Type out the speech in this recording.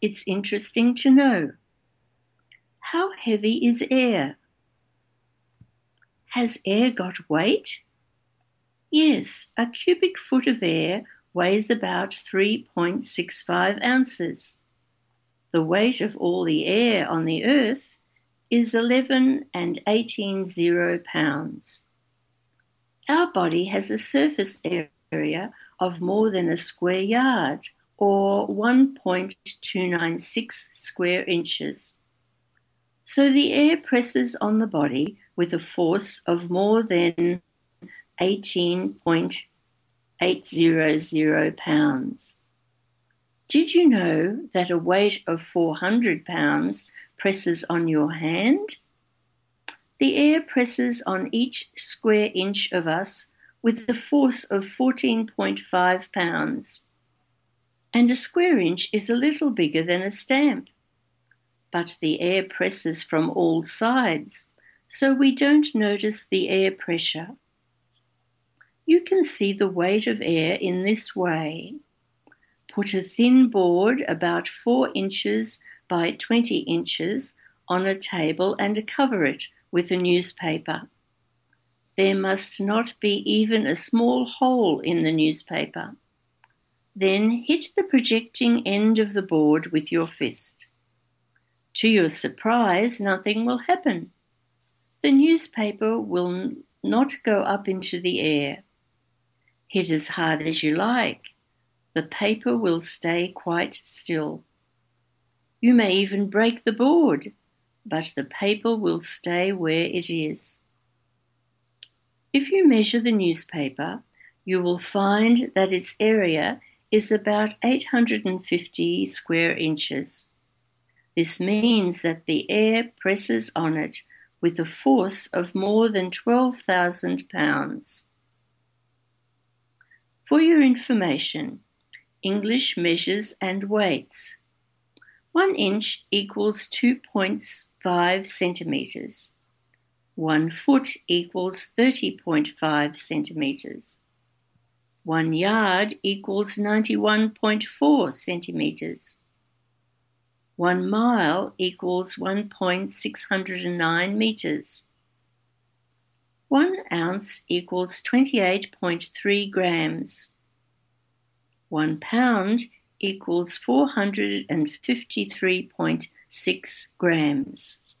it's interesting to know. How heavy is air? Has air got weight? Yes, a cubic foot of air weighs about 3.65 ounces. The weight of all the air on the earth is 11 and 18 zero pounds. Our body has a surface area of more than a square yard or 1.296 square inches. So the air presses on the body with a force of more than 18.800 pounds. Did you know that a weight of 400 pounds presses on your hand? The air presses on each square inch of us with the force of 14.5 pounds. And a square inch is a little bigger than a stamp. But the air presses from all sides, so we don't notice the air pressure. You can see the weight of air in this way. Put a thin board about 4 inches by 20 inches on a table and cover it with a newspaper. There must not be even a small hole in the newspaper. Then hit the projecting end of the board with your fist. To your surprise, nothing will happen. The newspaper will not go up into the air. Hit as hard as you like. The paper will stay quite still. You may even break the board, but the paper will stay where it is. If you measure the newspaper, you will find that its area is about 850 square inches. This means that the air presses on it with a force of more than 12,000 pounds. For your information, English measures and weights. One inch equals 2.5 centimeters. One foot equals 30.5 centimeters. One yard equals 91.4 centimeters. One mile equals 1.609 meters. One ounce equals 28.3 grams. One pound equals 453.6 grams.